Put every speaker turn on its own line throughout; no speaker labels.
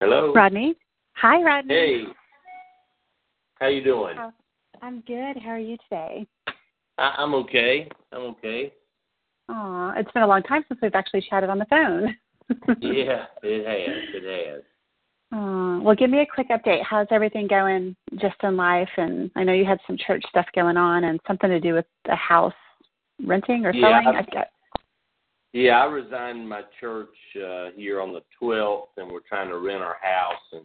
Hello.
Rodney. Hi, Rodney.
Hey. How you doing?
How- I'm good. How are you today?
I, I'm okay. I'm okay.
Aw, it's been a long time since we've actually chatted on the phone.
yeah, it has. It has.
Aw, well, give me a quick update. How's everything going just in life? And I know you had some church stuff going on and something to do with the house renting or
Yeah,
selling.
I- Yeah, I resigned my church uh, here on the 12th, and we're trying to rent our house and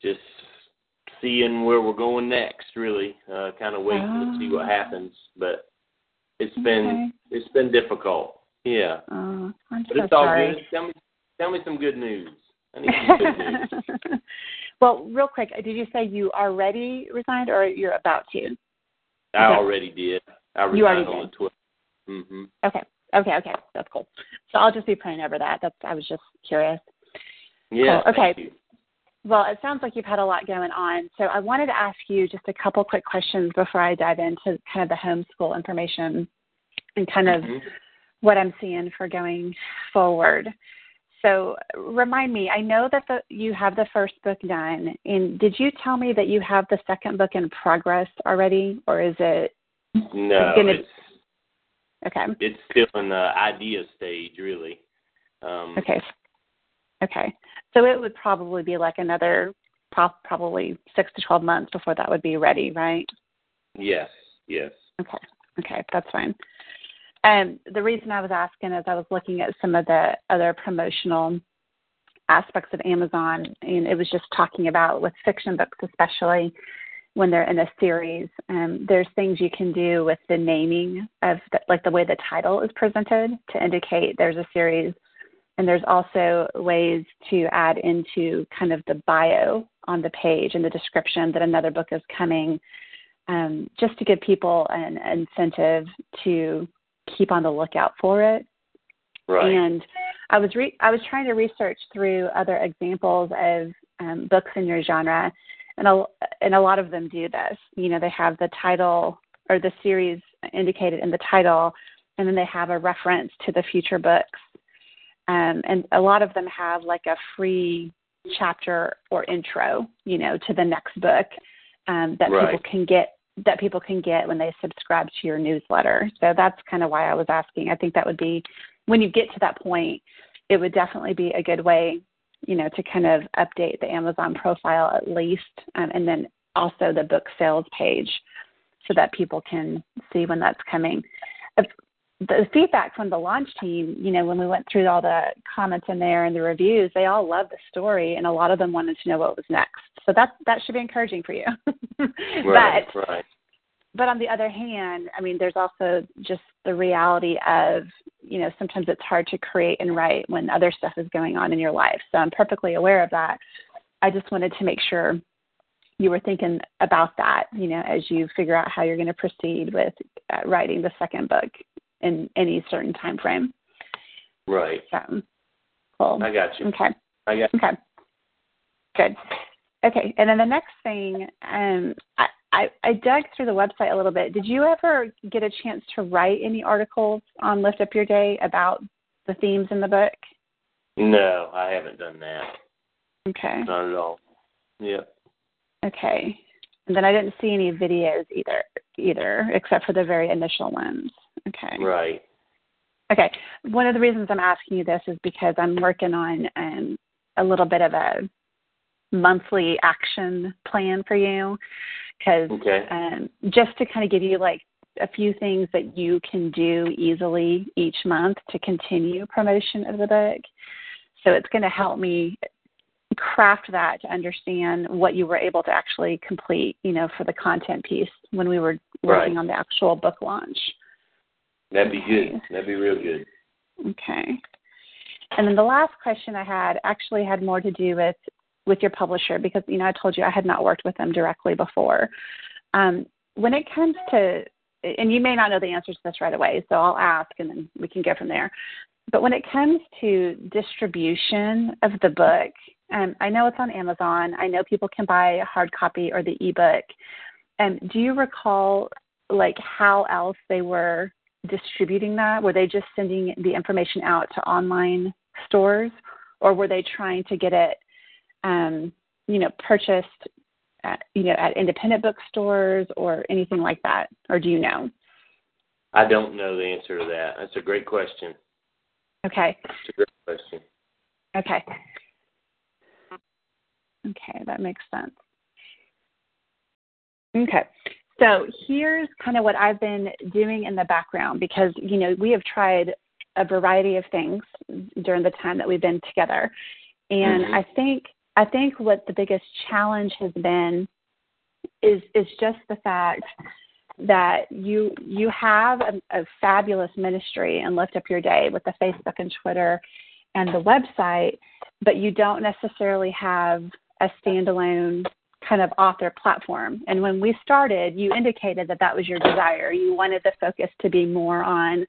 just seeing where we're going next. Really, uh, kind of waiting to see what
Oh.
happens. But it's been it's been difficult. Yeah,
Oh, I'm
but
so
it's all
sorry.
good. Tell me tell me some good news. I need some good news.
well, real quick, did you say you already resigned or you're about to?
I
Okay.
already did. I resigned
You already
on
did.
the 12th. Mm-hmm.
Okay. Okay, okay. That's cool. So I'll just be praying over that. That's I was just curious.
Yeah.
Cool. Okay. Well, it sounds like you've had a lot going on. So I wanted to ask you just a couple quick questions before I dive into kind of the homeschool information and kind of
Mhm.
what I'm seeing for going forward. So remind me, I know that the, you have the first book done. And did you tell me that you have the second book in progress already, or is it
No,
gonna-
it's
okay?
it's still in the idea stage, really. Um,
Okay. Okay. So it would probably be like another pro- probably six to twelve months before that would be ready, right?
Yes. Yes.
Okay. Okay, that's fine. And the reason I was asking is I was looking at some of the other promotional aspects of Amazon, and it was just talking about with fiction books, especially when they're in a series. Um, there's things you can do with the naming of the, like the way the title is presented to indicate there's a series, and there's also ways to add into kind of the bio on the page and the description that another book is coming um, just to give people an incentive to keep on the lookout for it.
Right.
And I was re- I was trying to research through other examples of um, books in your genre, and a, and a lot of them do this. You know, they have the title or the series indicated in the title, and then they have a reference to the future books. Um, and a lot of them have like a free chapter or intro, you know, to the next book um, that
Right.
people can get that people can get when they subscribe to your newsletter. So that's kind of why I was asking. I think that would be when you get to that point, it would definitely be a good way, you know, to kind of update the Amazon profile at least, um, and then also the book sales page, so that people can see when that's coming. The feedback from the launch team, you know, when we went through all the comments in there and the reviews, they all loved the story, and a lot of them wanted to know what was next. So that that should be encouraging for you.
Right.
but
right.
But on the other hand, I mean, there's also just the reality of, you know, sometimes it's hard to create and write when other stuff is going on in your life. So I'm perfectly aware of that. I just wanted to make sure you were thinking about that, you know, as you figure out how you're going to proceed with uh, writing the second book in any certain time frame.
Right.
So, cool.
I got you.
Okay.
I got. You.
Okay. Good. Okay. And then the next thing, um, I, I, I dug through the website a little bit. Did you ever get a chance to write any articles on Lift Up Your Day about the themes in the book?
No, I haven't done that.
Okay.
Not at all. Yep.
Okay. And then I didn't see any videos either, either, except for the very initial ones. Okay.
Right.
Okay. One of the reasons I'm asking you this is because I'm working on um, a little bit of a monthly action plan for you. Because
Okay.
um, just to kind of give you like a few things that you can do easily each month to continue promotion of the book. So it's going to help me craft that to understand what you were able to actually complete, you know, for the content piece when we were working
Right.
on the actual book launch.
That'd be good. That'd be real good.
Okay. And then the last question I had actually had more to do with with your publisher because you know I told you I had not worked with them directly before. Um, when it comes to, and you may not know the answer to this right away, so I'll ask and then we can go from there. But when it comes to distribution of the book, um, I know it's on Amazon. I know people can buy a hard copy or the ebook. Um, do you recall like how else they were distributing that? Were they just sending the information out to online stores, or were they trying to get it, um, you know, purchased, at, you know, at independent bookstores or anything like that? Or do you know?
I don't know the answer to that. That's a great question.
Okay,
It's a great question.
okay, okay, that makes sense. Okay. So here's kind of what I've been doing in the background because, you know, we have tried a variety of things during the time that we've been together. And
Mhm.
I think I think what the biggest challenge has been is is just the fact that you you have a, a fabulous ministry and lift up your day with the Facebook and Twitter and the website, but you don't necessarily have a standalone kind of author platform. And when we started, you indicated that that was your desire. You wanted the focus to be more on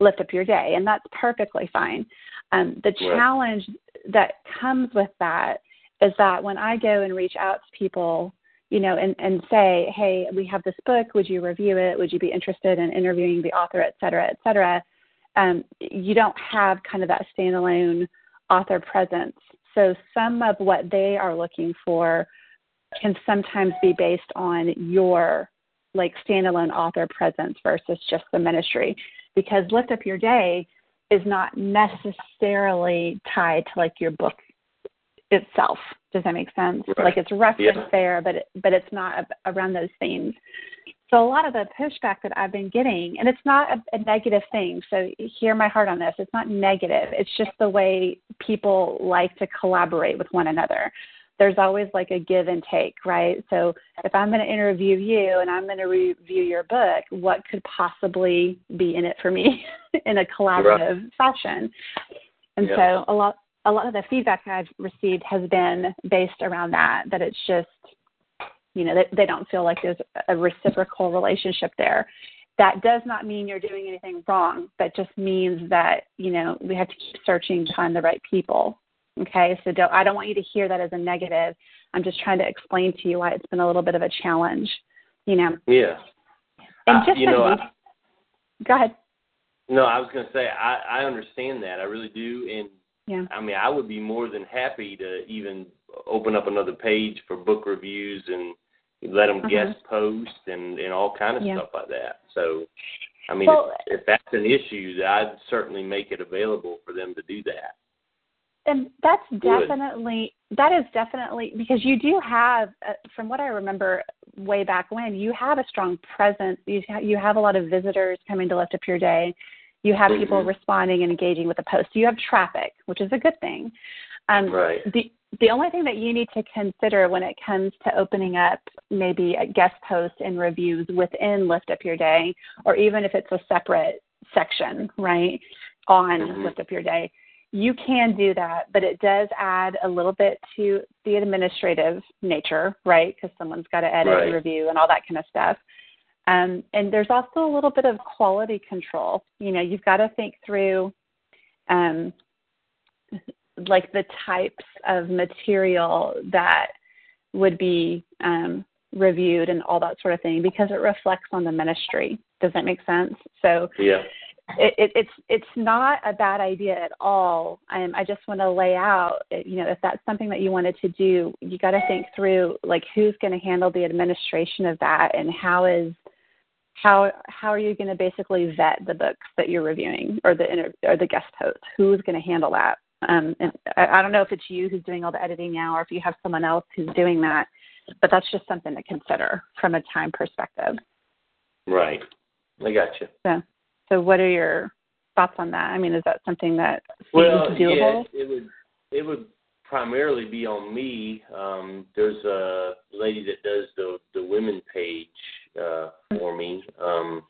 lift up your day, and that's perfectly fine. Um, the
Right.
challenge that comes with that is that when I go and reach out to people, you know, and, and say, hey, we have this book, would you review it? Would you be interested in interviewing the author, et cetera, et cetera? Um, you don't have kind of that standalone author presence. So some of what they are looking for can sometimes be based on your like standalone author presence versus just the ministry because lift up your day is not necessarily tied to like your book itself does that make sense
Right.
like it's referenced
Yeah.
there but it, but it's not around those themes so a lot of the pushback that i've been getting and it's not a, a negative thing so hear my heart on this it's not negative it's just the way people like to collaborate with one another there's always like a give and take, right? So if I'm going to interview you and I'm going to review your book, what could possibly be in it for me in a collaborative fashion? And
Yeah.
so a lot a lot of the feedback I've received has been based around that that it's just you know they, they don't feel like there's a reciprocal relationship there. That does not mean you're doing anything wrong. That just means that you know we have to keep searching to find the right people Okay, so don't, I don't want you to hear that as a negative. I'm just trying to explain to you why it's been a little bit of a challenge. You know,
Yeah.
and
I-
just
you know,
week- go ahead.
No, I was going to say I I understand that. I really do, and
Yeah.
I mean I would be more than happy to even open up another page for book reviews and let them
Uh-huh.
guest post and and all kind of
Yeah.
stuff like that. So, I mean,
Well-
if, if that's an issue, I'd certainly make it available for them to do that.
And that's
Good.
definitely that is definitely because you do have, uh, from what I remember way back when, you have a strong presence. You ha- you have a lot of visitors coming to lift up your day. You have people
Mhm.
responding and engaging with the post. You have traffic, which is a good thing. Um,
Right.
the the only thing that you need to consider when it comes to opening up maybe a guest post and reviews within Lift Up Your Day, or even if it's a separate section, right, on
Mhm.
Lift Up Your Day, you can do that, but it does add a little bit to the administrative nature, right? Because someone's got to edit
Right.
and review and all that kind of stuff. Um, and there's also a little bit of quality control. You know, you've got to think through um, like the types of material that would be um, reviewed and all that sort of thing because it reflects on the ministry. Does that make sense? So
Yeah.
it, it, it's it's not a bad idea at all. Um, I just want to lay out, you know, if that's something that you wanted to do, you got to think through like who's going to handle the administration of that and how is how how are you going to basically vet the books that you're reviewing or the or the guest host? Who's going to handle that? Um, and I, I don't know if it's you who's doing all the editing now, or if you have someone else who's doing that. But that's just something to consider from a time perspective.
Right. I got you.
So, so what are your thoughts on that? I mean, is that something that seems
Well,
doable?
yeah, it would it would primarily be on me. Um, there's a lady that does the the women page uh, for me, um,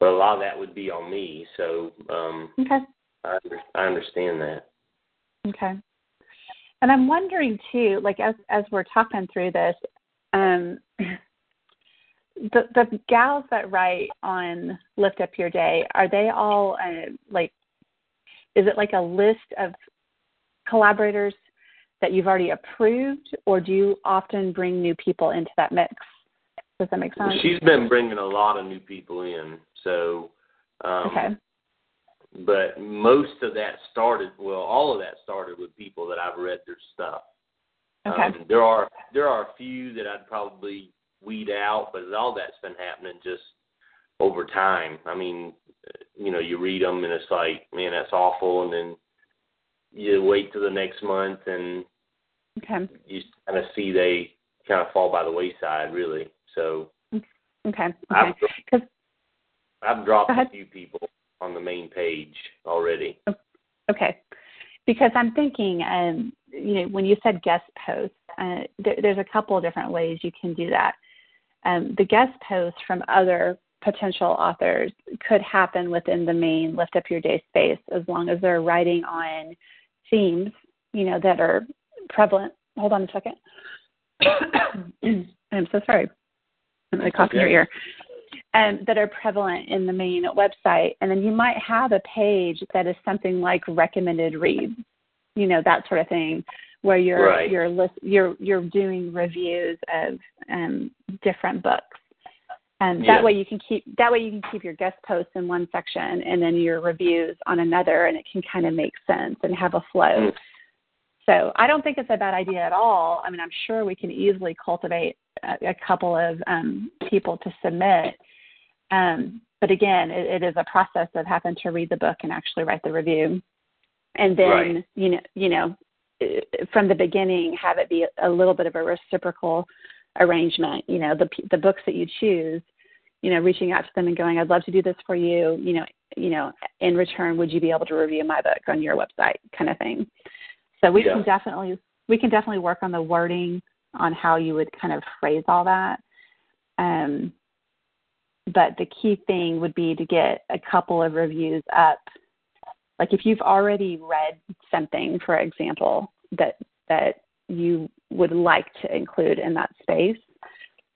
but a lot of that would be on me. So um,
Okay.
I I understand that.
Okay. And I'm wondering too, like as as we're talking through this, um, the the gals that write on Lift Up Your Day, are they all uh, like? Is it like a list of collaborators that you've already approved, or do you often bring new people into that mix? Does that make sense?
She's been bringing a lot of new people in, so. Um,
okay.
But most of that started, well, all of that started with people that I've read their stuff.
Okay.
Um, there are there are a few that I'd probably weed out, but all that's been happening just over time. I mean, you know, you read them and it's like, man, that's awful, and then you wait till the next month and
okay.
you kind of see they kind of fall by the wayside, really. So
Okay.
I've
Okay. Because
I've dropped a few people on the main page already.
Okay. Because I'm thinking, um, you know, when you said guest posts, uh, there, there's a couple of different ways you can do that. Um, the guest posts from other potential authors could happen within the main Lift Up Your Day space as long as they're writing on themes, you know, that are prevalent. Hold on a second. I'm so sorry. To cough in your ear um, that are prevalent in the main website. And then you might have a page that is something like recommended reads, you know, that sort of thing, where you're
Right.
you're list, you're you're doing reviews of um, different books. And
Yeah.
that way you can keep that way you can keep your guest posts in one section and then your reviews on another, and it can kind of make sense and have a flow. So I don't think it's a bad idea at all. I mean, I'm sure we can easily cultivate a, a couple of um, people to submit. Um, but again, it, it is a process of having to read the book and actually write the review, and then
Right.
you know, you know, eh, from the beginning, have it be a little bit of a reciprocal arrangement. You know, the the books that you choose, you know, reaching out to them and going, "I'd love to do this for you." You know, you know, in return, would you be able to review my book on your website, kind of thing. So we
Yeah.
can definitely we can definitely work on the wording on how you would kind of phrase all that. Um, but the key thing would be to get a couple of reviews up. Like if you've already read something, for example, that that you would like to include in that space,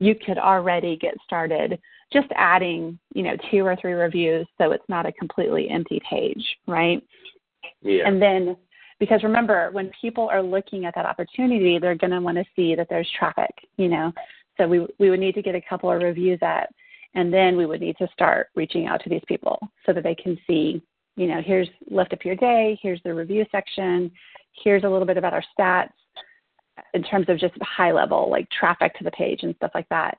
you could already get started just adding, you know, two or three reviews so it's not a completely empty page, right?
Yeah.
And then, because remember, when people are looking at that opportunity, they're going to want to see that there's traffic, you know. So we we would need to get a couple of reviews up, and then we would need to start reaching out to these people so that they can see, you know, here's lift up your day, here's the review section, here's a little bit about our stats in terms of just high level, like traffic to the page and stuff like that.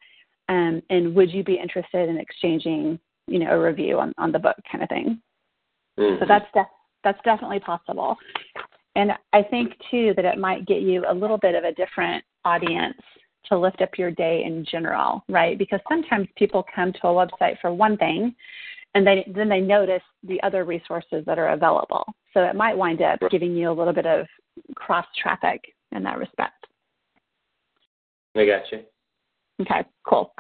Um, and would you be interested in exchanging, you know, a review on, on the book kind of thing?
Mhm.
So that's def- that's definitely possible. And I think too that it might get you a little bit of a different audience to lift up your day in general, right? Because sometimes people come to a website for one thing and they then they notice the other resources that are available. So it might wind up giving you a little bit of cross traffic in that respect.
I got you.
Okay, cool.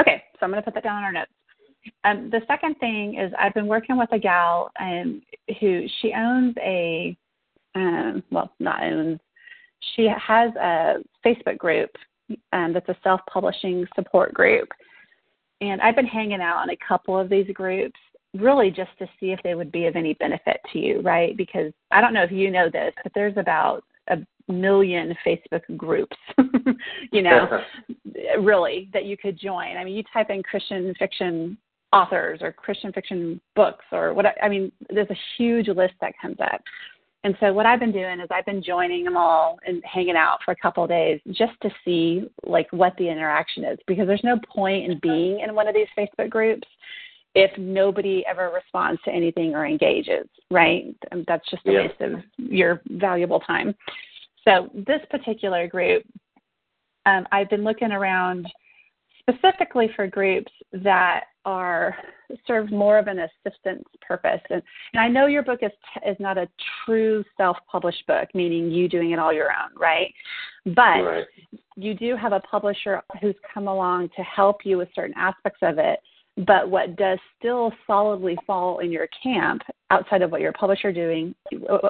Okay, so I'm going to put that down in our notes. Um, the second thing is I've been working with a gal um, who she owns a, um, well, not owns, she has a Facebook group um, that's a self-publishing support group. And I've been hanging out in a couple of these groups really just to see if they would be of any benefit to you, right? Because I don't know if you know this, but there's about a million Facebook groups, you know, really that you could join. I mean, you type in Christian fiction authors or Christian fiction books or what I mean, there's a huge list that comes up. And so what I've been doing is I've been joining them all and hanging out for a couple of days just to see like what the interaction is because there's no point in being in one of these Facebook groups if nobody ever responds to anything or engages, right? That's just a
Yeah.
waste of your valuable time. So this particular group, um, I've been looking around specifically for groups that are serve more of an assistance purpose. And, and I know your book is is not a true self-published book, meaning you doing it all your own, right? But
Right.
you do have a publisher who's come along to help you with certain aspects of it. But what does still solidly fall in your camp outside of what your publisher doing,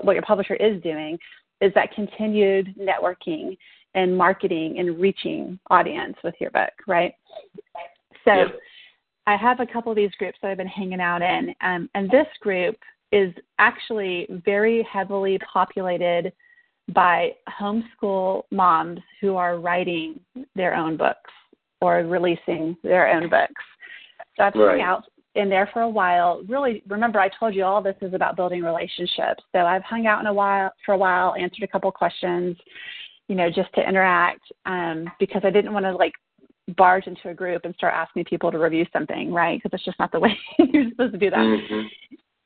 what your publisher is doing, is that continued networking and marketing and reaching audience with your book, right? So. I have a couple of these groups that I've been hanging out in, um, and this group is actually very heavily populated by homeschool moms who are writing their own books or releasing their own books. So I've
Right.
hung out in there for a while. Really, remember I told you all this is about building relationships. So I've hung out in a while for a while, answered a couple questions, you know, just to interact um, because I didn't want to like barge into a group and start asking people to review something, right? Because it's just not the way you're supposed to do that.
Mhm.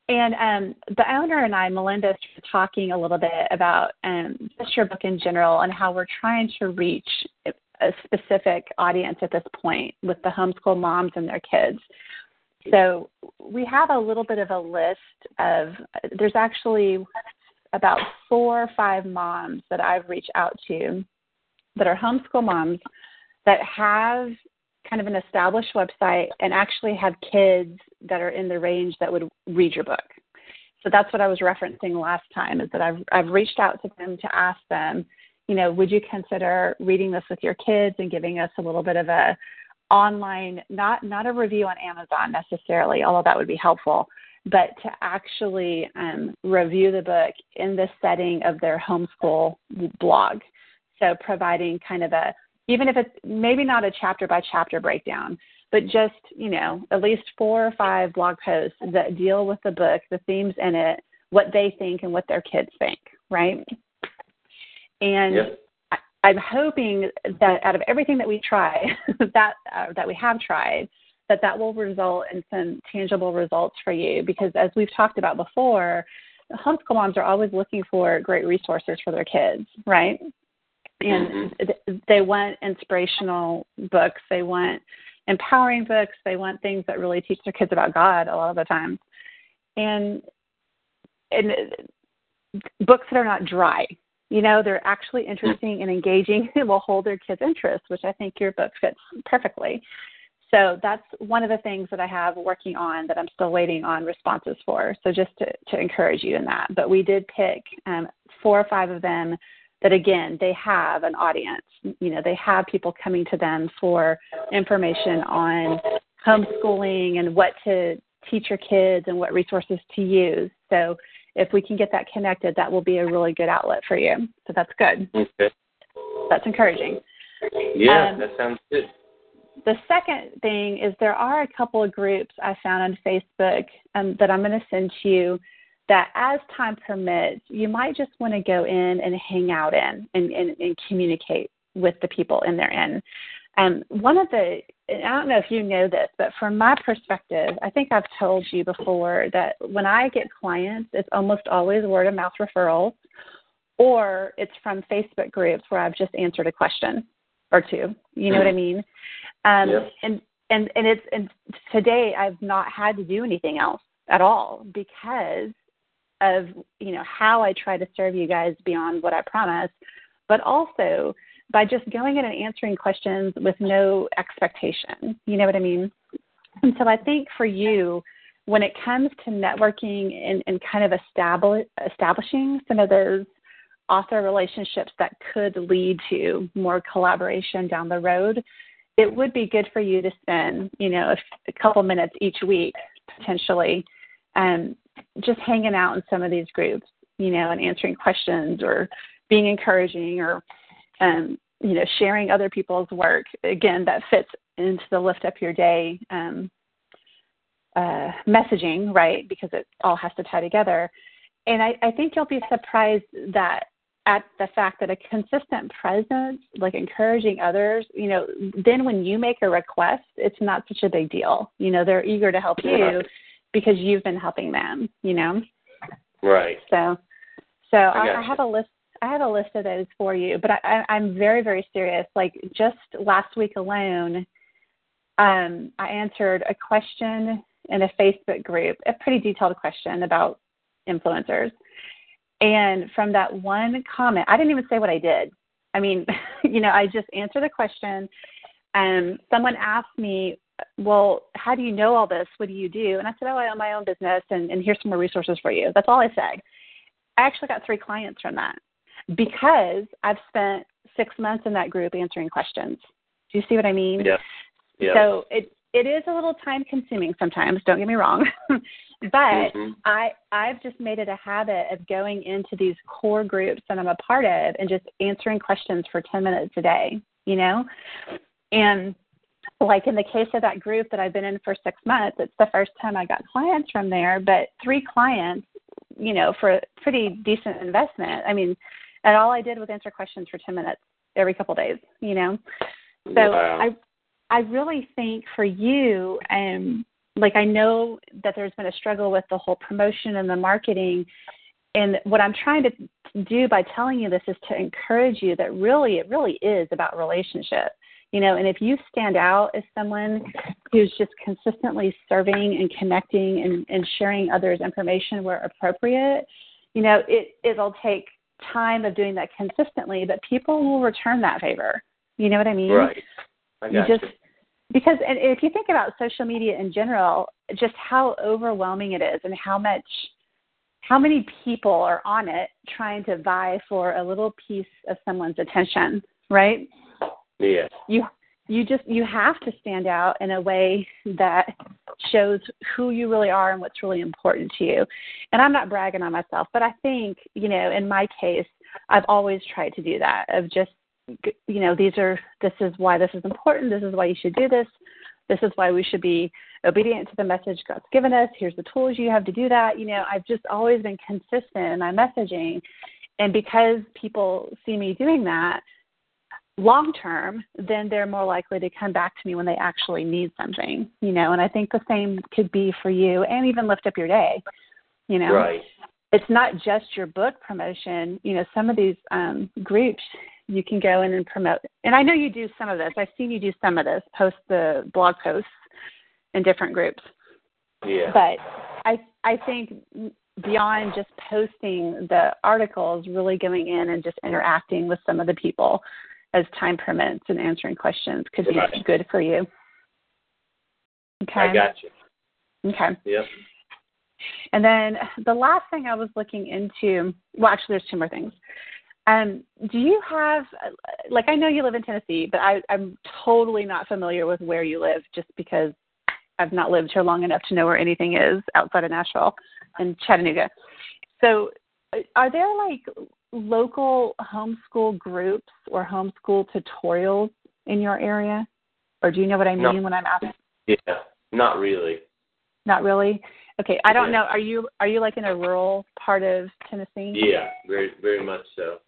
And um, the owner and I, Melinda, started talking a little bit about um, just your book in general and how we're trying to reach a specific audience at this point with the homeschool moms and their kids. So we have a little bit of a list of, there's actually about four or five moms that I've reached out to that are homeschool moms that have kind of an established website and actually have kids that are in the range that would read your book. So that's what I was referencing last time is that I've I've reached out to them to ask them, you know, would you consider reading this with your kids and giving us a little bit of a online not not a review on Amazon necessarily, although that would be helpful, but to actually um, review the book in the setting of their homeschool blog. So providing kind of a even if it's maybe not a chapter by chapter breakdown, but just, you know, at least four or five blog posts that deal with the book, the themes in it, what they think and what their kids think, right? And
Yep.
I, I'm hoping that out of everything that we try, that uh, that we have tried, that that will result in some tangible results for you. Because as we've talked about before, homeschool moms are always looking for great resources for their kids, right? and mm-hmm. th- they want inspirational books. They want empowering books. They want things that really teach their kids about god a lot of the time. And and books that are not dry. You know they're actually mm. interesting and engaging and will hold their kids interest which i think your book fits perfectly so that's one of the things that i have working on that i'm still waiting on responses for. So just to, to encourage you in that. But we did pick um, four or five of them that again they have an audience. You know they have people coming to them for information on homeschooling and what to teach your kids and what resources to use. So if we can get that connected that will be a really good outlet for you. So that's good.
Okay.
that's encouraging.
Yeah,
Um,
that sounds good.
The second thing is there are a couple of groups I found on Facebook um, that I'm going to send to you that as time permits, you might just want to go in and hang out in and, and, and communicate with the people in there. In um, one of the, and I don't know if you know this, but from my perspective, I think I've told you before that when I get clients, it's almost always word of mouth referrals, or it's from Facebook groups where I've just answered a question or two. You know what I mean? Um,
Yep.
And and and it's and today I've not had to do anything else at all because of you know how I try to serve you guys beyond what I promise, but also by just going in and answering questions with no expectation. You know what I mean? And so I think for you, when it comes to networking and, and kind of establish, establishing some of those author relationships that could lead to more collaboration down the road, it would be good for you to spend, you know, a, a couple minutes each week potentially um, just hanging out in some of these groups, you know, and answering questions or being encouraging or, um, you know, sharing other people's work. Again, that fits into the lift up your day um, uh, messaging, right? Because it all has to tie together. and I, I think you'll be surprised that at the fact that a consistent presence, like encouraging others, you know, then when you make a request, it's not such a big deal. You know, they're eager to help you because you've been helping them, you know?
Right.
So so I, I have a list I have a list of those for you, but I, I, I'm very, very serious. Like just last week alone, um, I answered a question in a Facebook group, a pretty detailed question about influencers. And from that one comment, I didn't even say what I did. I mean, you know, I just answered the question. And someone asked me, Well, how do you know all this? What do you do? And I said, Oh, I own my own business and, and here's some more resources for you. That's all I said. I actually got three clients from that because I've spent six months in that group answering questions. Do you see what I mean?
Yeah. Yeah.
So it it is a little time consuming sometimes, don't get me wrong. but
Mhm.
I I've just made it a habit of going into these core groups that I'm a part of and just answering questions for 10 minutes a day, you know? And like in the case of that group that I've been in for 6 months, it's the first time I got clients from there, but three clients, you know, for a pretty decent investment. I mean, and all I did was answer questions for 10 minutes every couple of days, you know? So
Wow.
I I really think for you, um, like I know that there's been a struggle with the whole promotion and the marketing, and what I'm trying to do by telling you this is to encourage you that really it really is about relationship. You know, and if you stand out as someone who's just consistently serving and connecting and, and sharing others' information where appropriate, you know, it it'll take time of doing that consistently, but people will return that favor. You know what I mean?
Right. I
you just because and if you think about social media in general just how overwhelming it is and how much how many people are on it trying to vie for a little piece of someone's attention right
Yeah.
you you just you have to stand out in a way that shows who you really are and what's really important to you and i'm not bragging on myself but i think you know in my case i've always tried to do that of just you know these are this is why this is important this is why you should do this this is why we should be obedient to the message god's given us here's the tools you have to do that you know i've just always been consistent in my messaging and because people see me doing that long term then they're more likely to come back to me when they actually need something you know and i think the same could be for you and even lift up your day you know
Right.
it's not just your book promotion. You know, some of these um, groups you can go in and promote. And I know you do some of this. I've seen you do some of this, post the blog posts in different groups.
Yeah.
But I I think beyond just posting the articles, really going in and just interacting with some of the people as time permits and answering questions could be
Right.
good for you. Okay.
I got you.
Okay.
Yep.
And then the last thing I was looking into, well, actually, there's two more things. Um, do you have, like, I know you live in Tennessee, but I, I'm totally not familiar with where you live just because I've not lived here long enough to know where anything is outside of Nashville and Chattanooga. So, uh, are there like local homeschool groups or homeschool tutorials in your area? Or do you know what I mean
No.
when I'm asking?
Yeah. Not really.
Not really. Okay, I don't
Yeah.
know. Are you are you like in a rural part of Tennessee?
Yeah. Very very much so.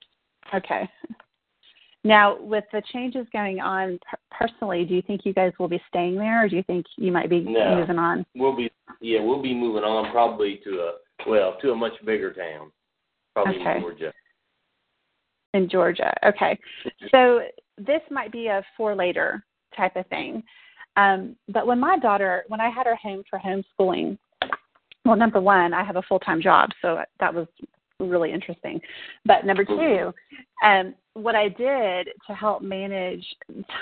Okay. Now, with the changes going on per- personally, do you think you guys will be staying there, or do you think you might be
No.
moving on?
We'll be yeah, we'll be moving on probably to a well, to a much bigger town. Probably
Okay.
in Georgia.
in Georgia. Okay. So this might be a for later type of thing. Um, but when my daughter, when I had her home for homeschooling, well, number one, I have a full time job, so that was really interesting. But number two, um, what I did to help manage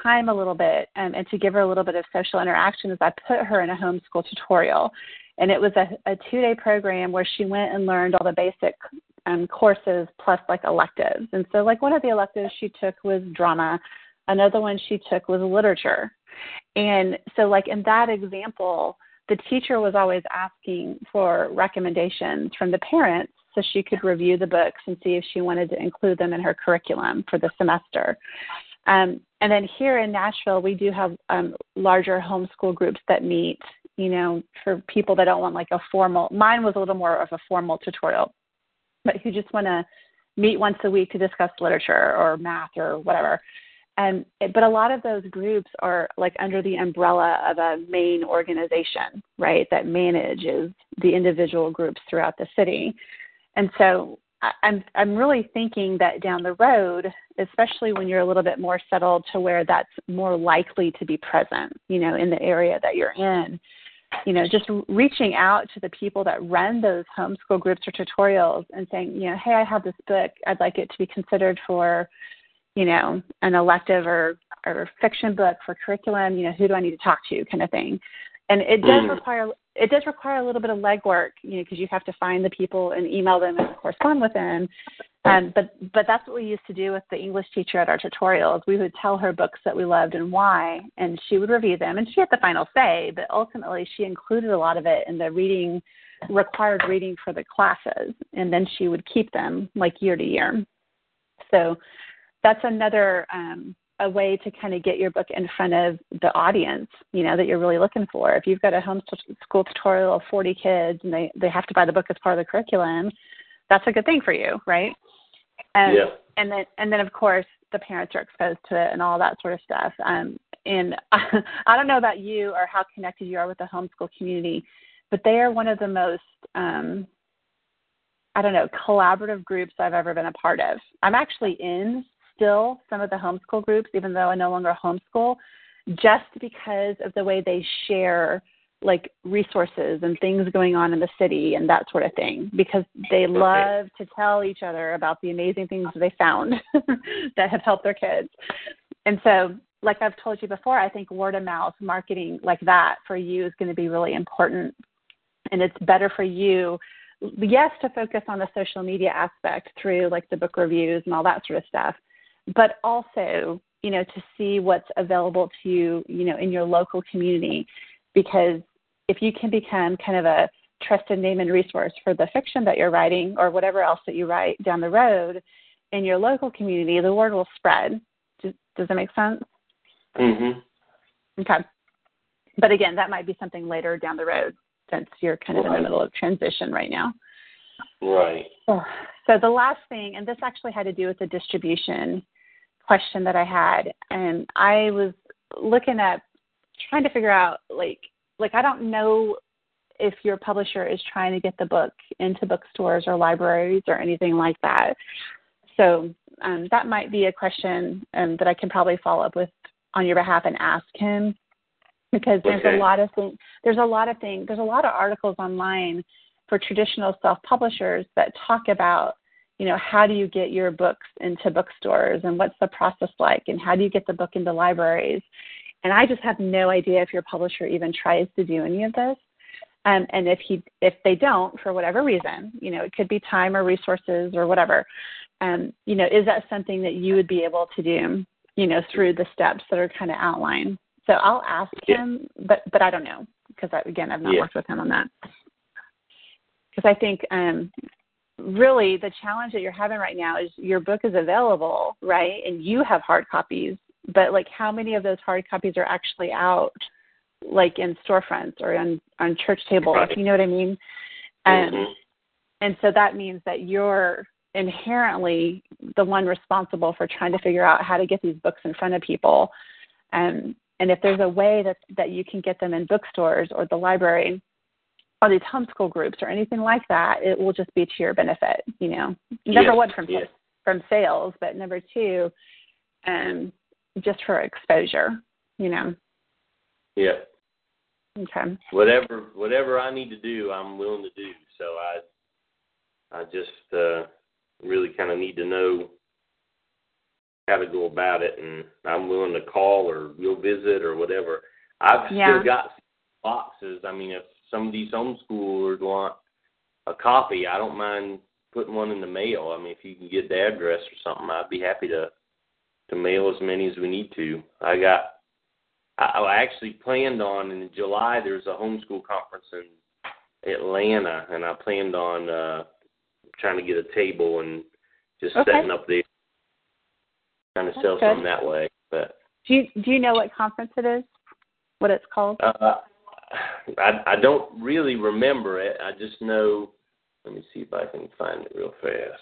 time a little bit um, and to give her a little bit of social interaction is I put her in a homeschool tutorial. And it was a, a two day program where she went and learned all the basic um, courses plus like electives. And so, like, one of the electives she took was drama, another one she took was literature. And so, like, in that example, the teacher was always asking for recommendations from the parents so she could review the books and see if she wanted to include them in her curriculum for the semester. Um, and then here in Nashville, we do have um, larger homeschool groups that meet, you know, for people that don't want like a formal. Mine was a little more of a formal tutorial but who just want to meet once a week to discuss literature or math or whatever. And but a lot of those groups are like under the umbrella of a main organization, right, that manages the individual groups throughout the city. And so I'm I'm really thinking that down the road, especially when you're a little bit more settled to where that's more likely to be present, you know, in the area that you're in, you know, just reaching out to the people that run those homeschool groups or tutorials and saying, you know, hey, I have this book. I'd like it to be considered for, you know, an elective or or fiction book for curriculum. You know, who do I need to talk to, kind of thing. And it does mm. require it does require a little bit of legwork, you know, because you have to find the people and email them and correspond with them. Um, but but that's what we used to do with the English teacher at our tutorials. We would tell her books that we loved and why, and she would review them, and she had the final say. But ultimately, she included a lot of it in the reading required reading for the classes, and then she would keep them like year to year. So that's another um, a way to kind of get your book in front of the audience, you know, that you're really looking for. If you've got a homeschool tutorial of 40 kids and they they have to buy the book as part of the curriculum, that's a good thing for you, right? And yeah. and then and then of course the parents are exposed to it and all that sort of stuff. Um, and I don't know about you or how connected you are with the homeschool community, but they are one of the most um, I don't know collaborative groups I've ever been a part of. I'm actually in still some of the homeschool groups, even though I no longer homeschool, just because of the way they share like resources and things going on in the city and that sort of thing because they love to tell each other about the amazing things they found that have helped their kids. And so, like I've told you before, I think word of mouth marketing like that for you is going to be really important. And it's better for you, yes, to focus on the social media aspect through like the book reviews and all that sort of stuff, but also, you know, to see what's available to you, you know, in your local community. Because if you can become kind of a trusted name and resource for the fiction that you're writing or whatever else that you write down the road in your local community, the word will spread. Does, does that make sense?
Mhm.
Okay. But again, that might be something later down the road since you're kind of right. in the middle of transition right now.
Right.
So the last thing, and this actually had to do with the distribution question that I had, and I was looking at trying to figure out like like I don't know if your publisher is trying to get the book into bookstores or libraries or anything like that. So um, that might be a question um, that I can probably follow up with on your behalf and ask him because there's
okay.
a lot of things. There's a lot of things. There's a lot of articles online for traditional self publishers that talk about you know, how do you get your books into bookstores and what's the process like and how do you get the book into libraries? And I just have no idea if your publisher even tries to do any of this. Um, and if he if they don't for whatever reason, you know, it could be time or resources or whatever. Um, you know, is that something that you would be able to do, you know, through the steps that are kind of outlined? So I'll ask yeah. him, but but I don't know because I, again I've not yeah. worked with him on that. Because I think um, really the challenge that you're having right now is your book is available, right? And you have hard copies, but like how many of those hard copies are actually out like in storefronts or on on church tables, right. you know what I mean? And
mm-hmm.
and so that means that you're inherently the one responsible for trying to figure out how to get these books in front of people. And and if there's a way that that you can get them in bookstores or the library, or these homeschool groups or anything like that, it will just be to your benefit. You know, number one from
yes.
from sales, but number two, um, just for exposure. You know.
Yeah.
Okay.
Whatever whatever I need to do, I'm willing to do. So I I just uh, really kind of need to know how to go about it, and I'm willing to call or go visit or whatever. I've
yeah.
still got boxes. I mean, if some of these homeschoolers want a copy, I don't mind putting one in the mail. I mean, if you can get the address or something, I'd be happy to to mail as many as we need to. I got I, I actually planned on in July. There's a homeschool conference in Atlanta, and I planned on uh trying to get a table and just
okay.
setting up there, trying to
That's
sell
good.
some that way. But
do you do you know what conference it is? What it's called?
uh, I I don't really remember it. I just know Let me see if I can find it real fast.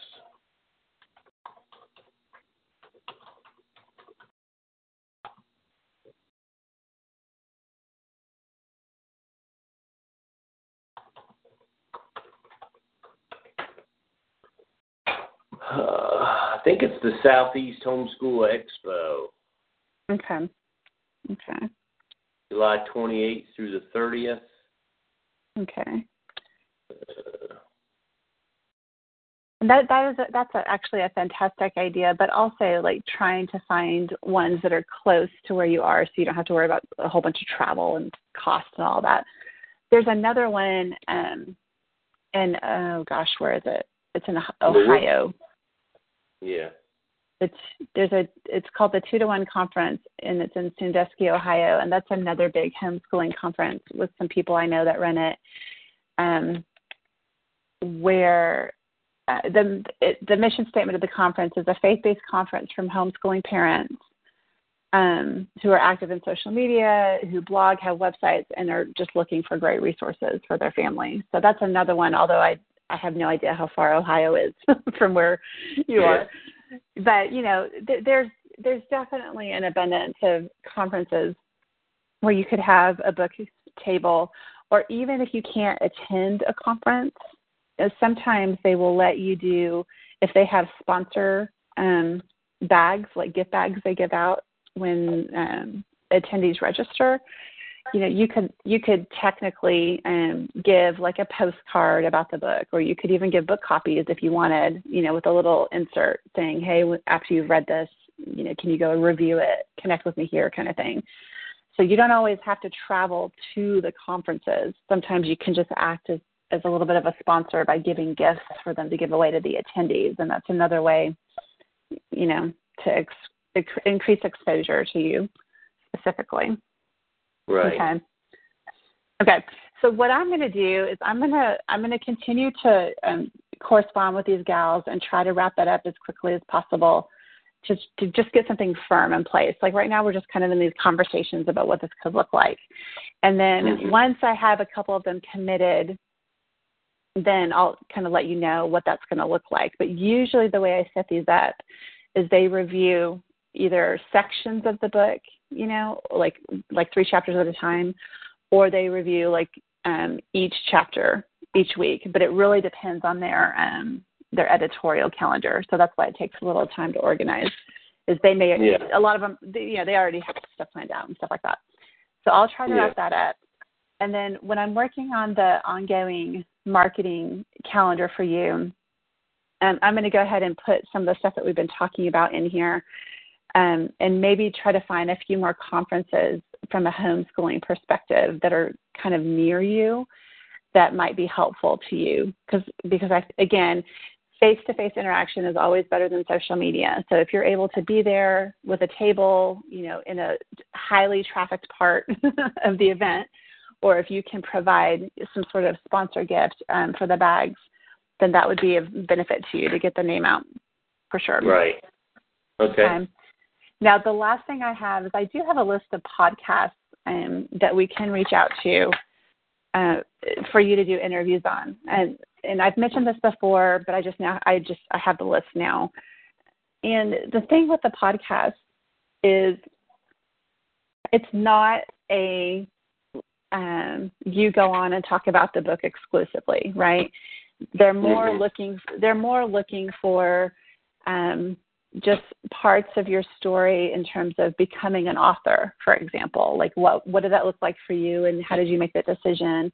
Uh, I think it's the Southeast Homeschool Expo,
Okay. Okay.
July 28th through the 30th.
Okay.
Uh,
And that that is a, that's a, actually a fantastic idea, but also like trying to find ones that are close to where you are, so you don't have to worry about a whole bunch of travel and cost and all that. There's another one, um, in oh gosh, where is it? It's in Ohio.
yeah.
It's there's a it's called the Two to One Conference, and it's in Sandusky, Ohio, and that's another big homeschooling conference with some people I know that run it. Um, where uh, the it, the mission statement of the conference is a faith-based conference from homeschooling parents um, who are active in social media, who blog, have websites, and are just looking for great resources for their family. So that's another one. Although I I have no idea how far Ohio is from where you
Yeah.
are, but you know th- there's there's definitely an abundance of conferences where you could have a book table, or even if you can't attend a conference, uh, sometimes they will let you do if they have sponsor um, bags like gift bags they give out when um, attendees register you know you could you could technically um, give like a postcard about the book or you could even give book copies if you wanted you know with a little insert saying hey after you've read this you know can you go review it connect with me here kind of thing. So you don't always have to travel to the conferences. Sometimes you can just act as as a little bit of a sponsor by giving gifts for them to give away to the attendees and that's another way you know to ex- increase exposure to you specifically
Right.
Okay. Okay. So what I'm going to do is I'm going to I'm going to continue to um, correspond with these gals and try to wrap that up as quickly as possible to to just get something firm in place. Like right now we're just kind of in these conversations about what this could look like. And then
Mhm.
once I have a couple of them committed then I'll kind of let you know what that's going to look like. But usually the way I set these up is they review either sections of the book, you know, like like three chapters at a time, or they review like um, each chapter each week. But it really depends on their um, their editorial calendar. So that's why it takes a little time to organize. Is they may
Yeah.
a lot of them, they, you know, they already have stuff planned out and stuff like that. So I'll try to
Yeah.
wrap that up. And then when I'm working on the ongoing marketing calendar for you, um, I'm going to go ahead and put some of the stuff that we've been talking about in here um, and maybe try to find a few more conferences from a homeschooling perspective that are kind of near you that might be helpful to you because because I again face to face interaction is always better than social media. So if you're able to be there with a table, you know, in a highly trafficked part of the event, or if you can provide some sort of sponsor gift um, for the bags, then that would be of benefit to you to get the name out for sure.
Right. Okay.
Um, now, the last thing I have is I do have a list of podcasts um, that we can reach out to uh, for you to do interviews on, and and I've mentioned this before, but I just now I just I have the list now. And the thing with the podcast is, it's not a um, you go on and talk about the book exclusively, right? They're more
Mhm.
looking they're more looking for um, just parts of your story in terms of becoming an author, for example. Like what what did that look like for you, and how did you make that decision?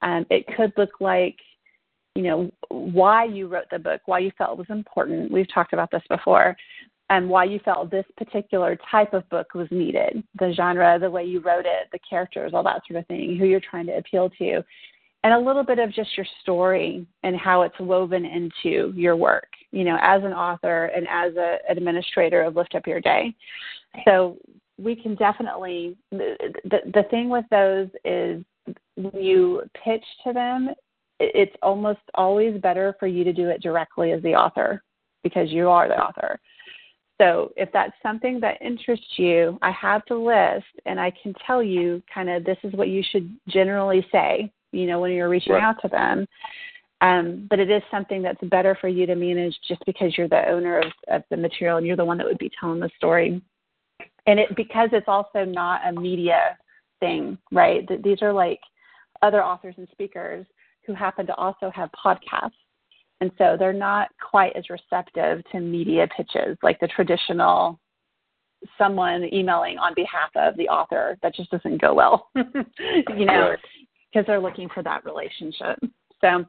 Um, it could look like you know why you wrote the book, why you felt it was important. We've talked about this before, and why you felt this particular type of book was needed, the genre, the way you wrote it, the characters, all that sort of thing, who you're trying to appeal to, and a little bit of just your story and how it's woven into your work, you know, as an author and as an administrator of Lift Up Your Day. So we can definitely, the, the, the thing with those is when you pitch to them, it's almost always better for you to do it directly as the author because you are the author. So if that's something that interests you, I have the list and I can tell you kind of this is what you should generally say, you know, when you're reaching
Right.
out to them. Um, but it is something that's better for you to manage just because you're the owner of, of the material and you're the one that would be telling the story. And it because it's also not a media thing, right? These are like other authors and speakers who happen to also have podcasts. And so they're not quite as receptive to media pitches like the traditional someone emailing on behalf of the author. That just doesn't go well, you know, because they're looking for that relationship. So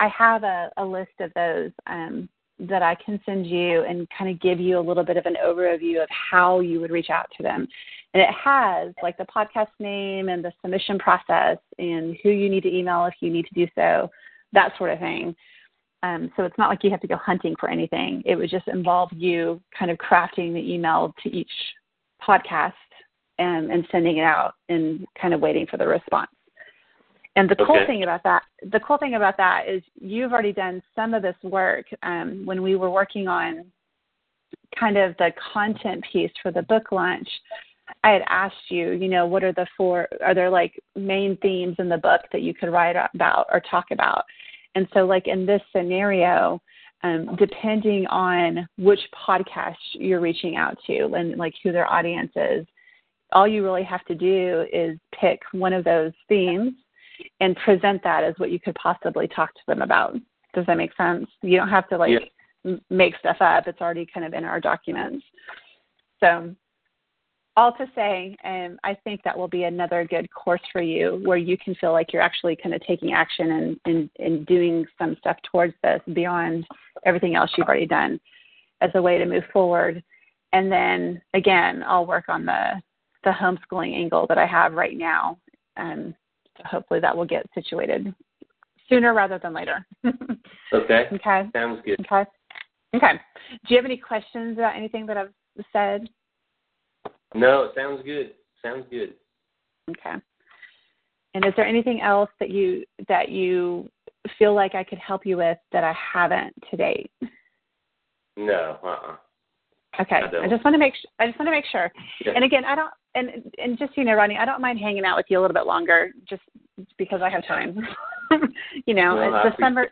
I have a, a list of those um, that I can send you and kind of give you a little bit of an overview of how you would reach out to them. And it has like the podcast name and the submission process and who you need to email if you need to do so, that sort of thing. Um, so it's not like you have to go hunting for anything. It would just involve you kind of crafting the email to each podcast and, and sending it out and kind of waiting for the response. And the cool thing about that, the cool thing about that is you've already done some of this work um, when we were working on kind of the content piece for the book launch. I had asked you, you know, what are the four, are there like main themes in the book that you could write about or talk about? And so, like in this scenario, um, depending on which podcast you're reaching out to and like who their audience is, all you really have to do is pick one of those themes and present that as what you could possibly talk to them about. Does that make sense? You don't have to like yeah. make stuff up. It's already kind of in our documents. So all to say, um, I think that will be another good course for you where you can feel like you're actually kind of taking action and, and, and doing some stuff towards this beyond everything else you've already done as a way to move forward. And then again, I'll work on the, the homeschooling angle that I have right now. Um, hopefully that will get situated sooner rather than later.
okay.
Okay.
Sounds good.
Okay. Okay. Do you have any questions about anything that I've said?
No, it sounds good. Sounds good.
Okay. And is there anything else that you that you feel like I could help you with that I haven't to date?
No. Uh. Uh-uh.
Okay. I, I, just want to make sh- I just want to make sure.
Yeah.
And again, I don't and and just you know, Rodney, I don't mind hanging out with you a little bit longer just because I have time. you know,
well,
the summer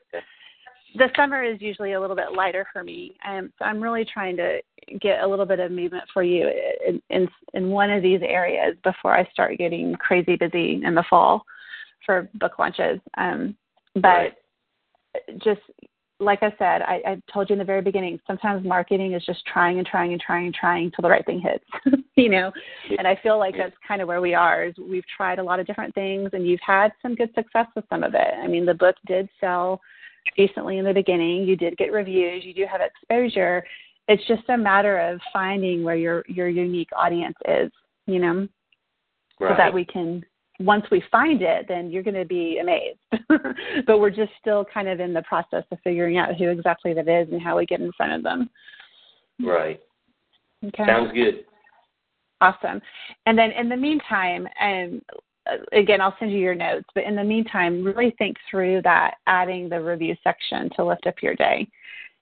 the summer is usually a little bit lighter for me, and so I'm really trying to get a little bit of movement for you in in, in one of these areas before I start getting crazy busy in the fall for book launches. Um, but
right.
just like I said, I, I told you in the very beginning, sometimes marketing is just trying and trying and trying and trying until the right thing hits, you know? And I feel like that's kind of where we are is we've tried a lot of different things and you've had some good success with some of it. I mean, the book did sell decently in the beginning. You did get reviews. You do have exposure. It's just a matter of finding where your, your unique audience is, you know?
Right.
So that we can once we find it, then you're going to be amazed. but we're just still kind of in the process of figuring out who exactly that is and how we get in front of them.
Right.
Okay.
Sounds good.
Awesome. And then in the meantime, and uh, again, I'll send you your notes, but in the meantime, really think through that adding the review section to lift up your day.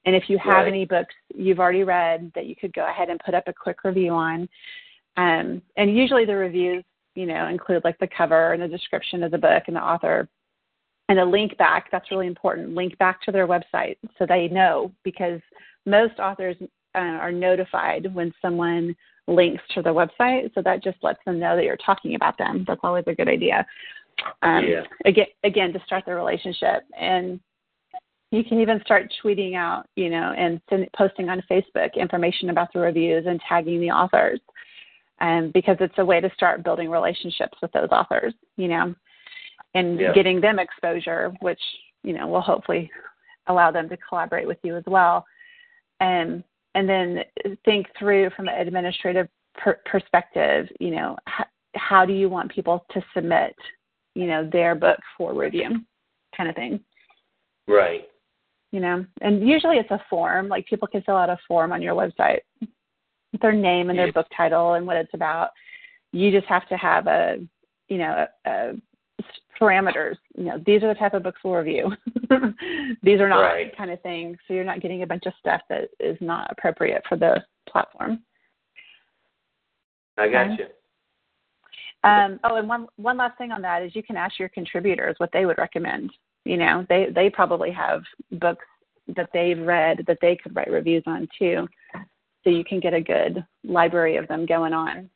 And if you have
right.
any books you've already read that you could go ahead and put up a quick review on, um, and usually the reviews you know, include like the cover and the description of the book and the author and a link back. That's really important. Link back to their website so they know because most authors uh, are notified when someone links to their website. So that just lets them know that you're talking about them. That's always a good idea. Um,
yeah.
Again, again, to start the relationship and you can even start tweeting out, you know, and send, posting on Facebook information about the reviews and tagging the authors um, because it's a way to start building relationships with those authors, you know, and
yeah.
getting them exposure, which you know will hopefully allow them to collaborate with you as well. And and then think through from an administrative per- perspective, you know, h- how do you want people to submit, you know, their book for review, kind of thing.
Right.
You know, and usually it's a form. Like people can fill out a form on your website their name and their book title and what it's about. You just have to have a, you know, a, a parameters. You know, these are the type of books we'll review. these are not
right.
kind of thing. So you're not getting a bunch of stuff that is not appropriate for the platform.
I got
okay. you. Um, oh, and one one last thing on that is you can ask your contributors what they would recommend. You know, they they probably have books that they've read that they could write reviews on too. So you can get a good library of them going on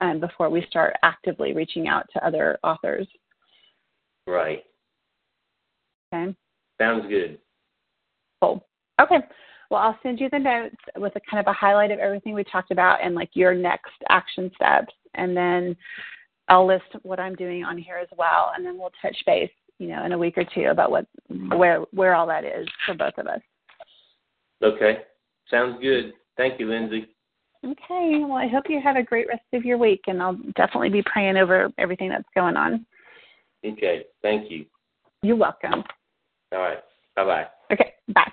um, before we start actively reaching out to other authors.
Right.
Okay.
Sounds good.
Cool. Okay. Well, I'll send you the notes with a kind of a highlight of everything we talked about and like your next action steps. And then I'll list what I'm doing on here as well. And then we'll touch base, you know, in a week or two about what where where all that is for both of us.
Okay. Sounds good. Thank you, Lindsay.
Okay. Well, I hope you have a great rest of your week, and I'll definitely be praying over everything that's going on.
Okay. Thank you.
You're welcome.
All right. Bye bye.
Okay. Bye.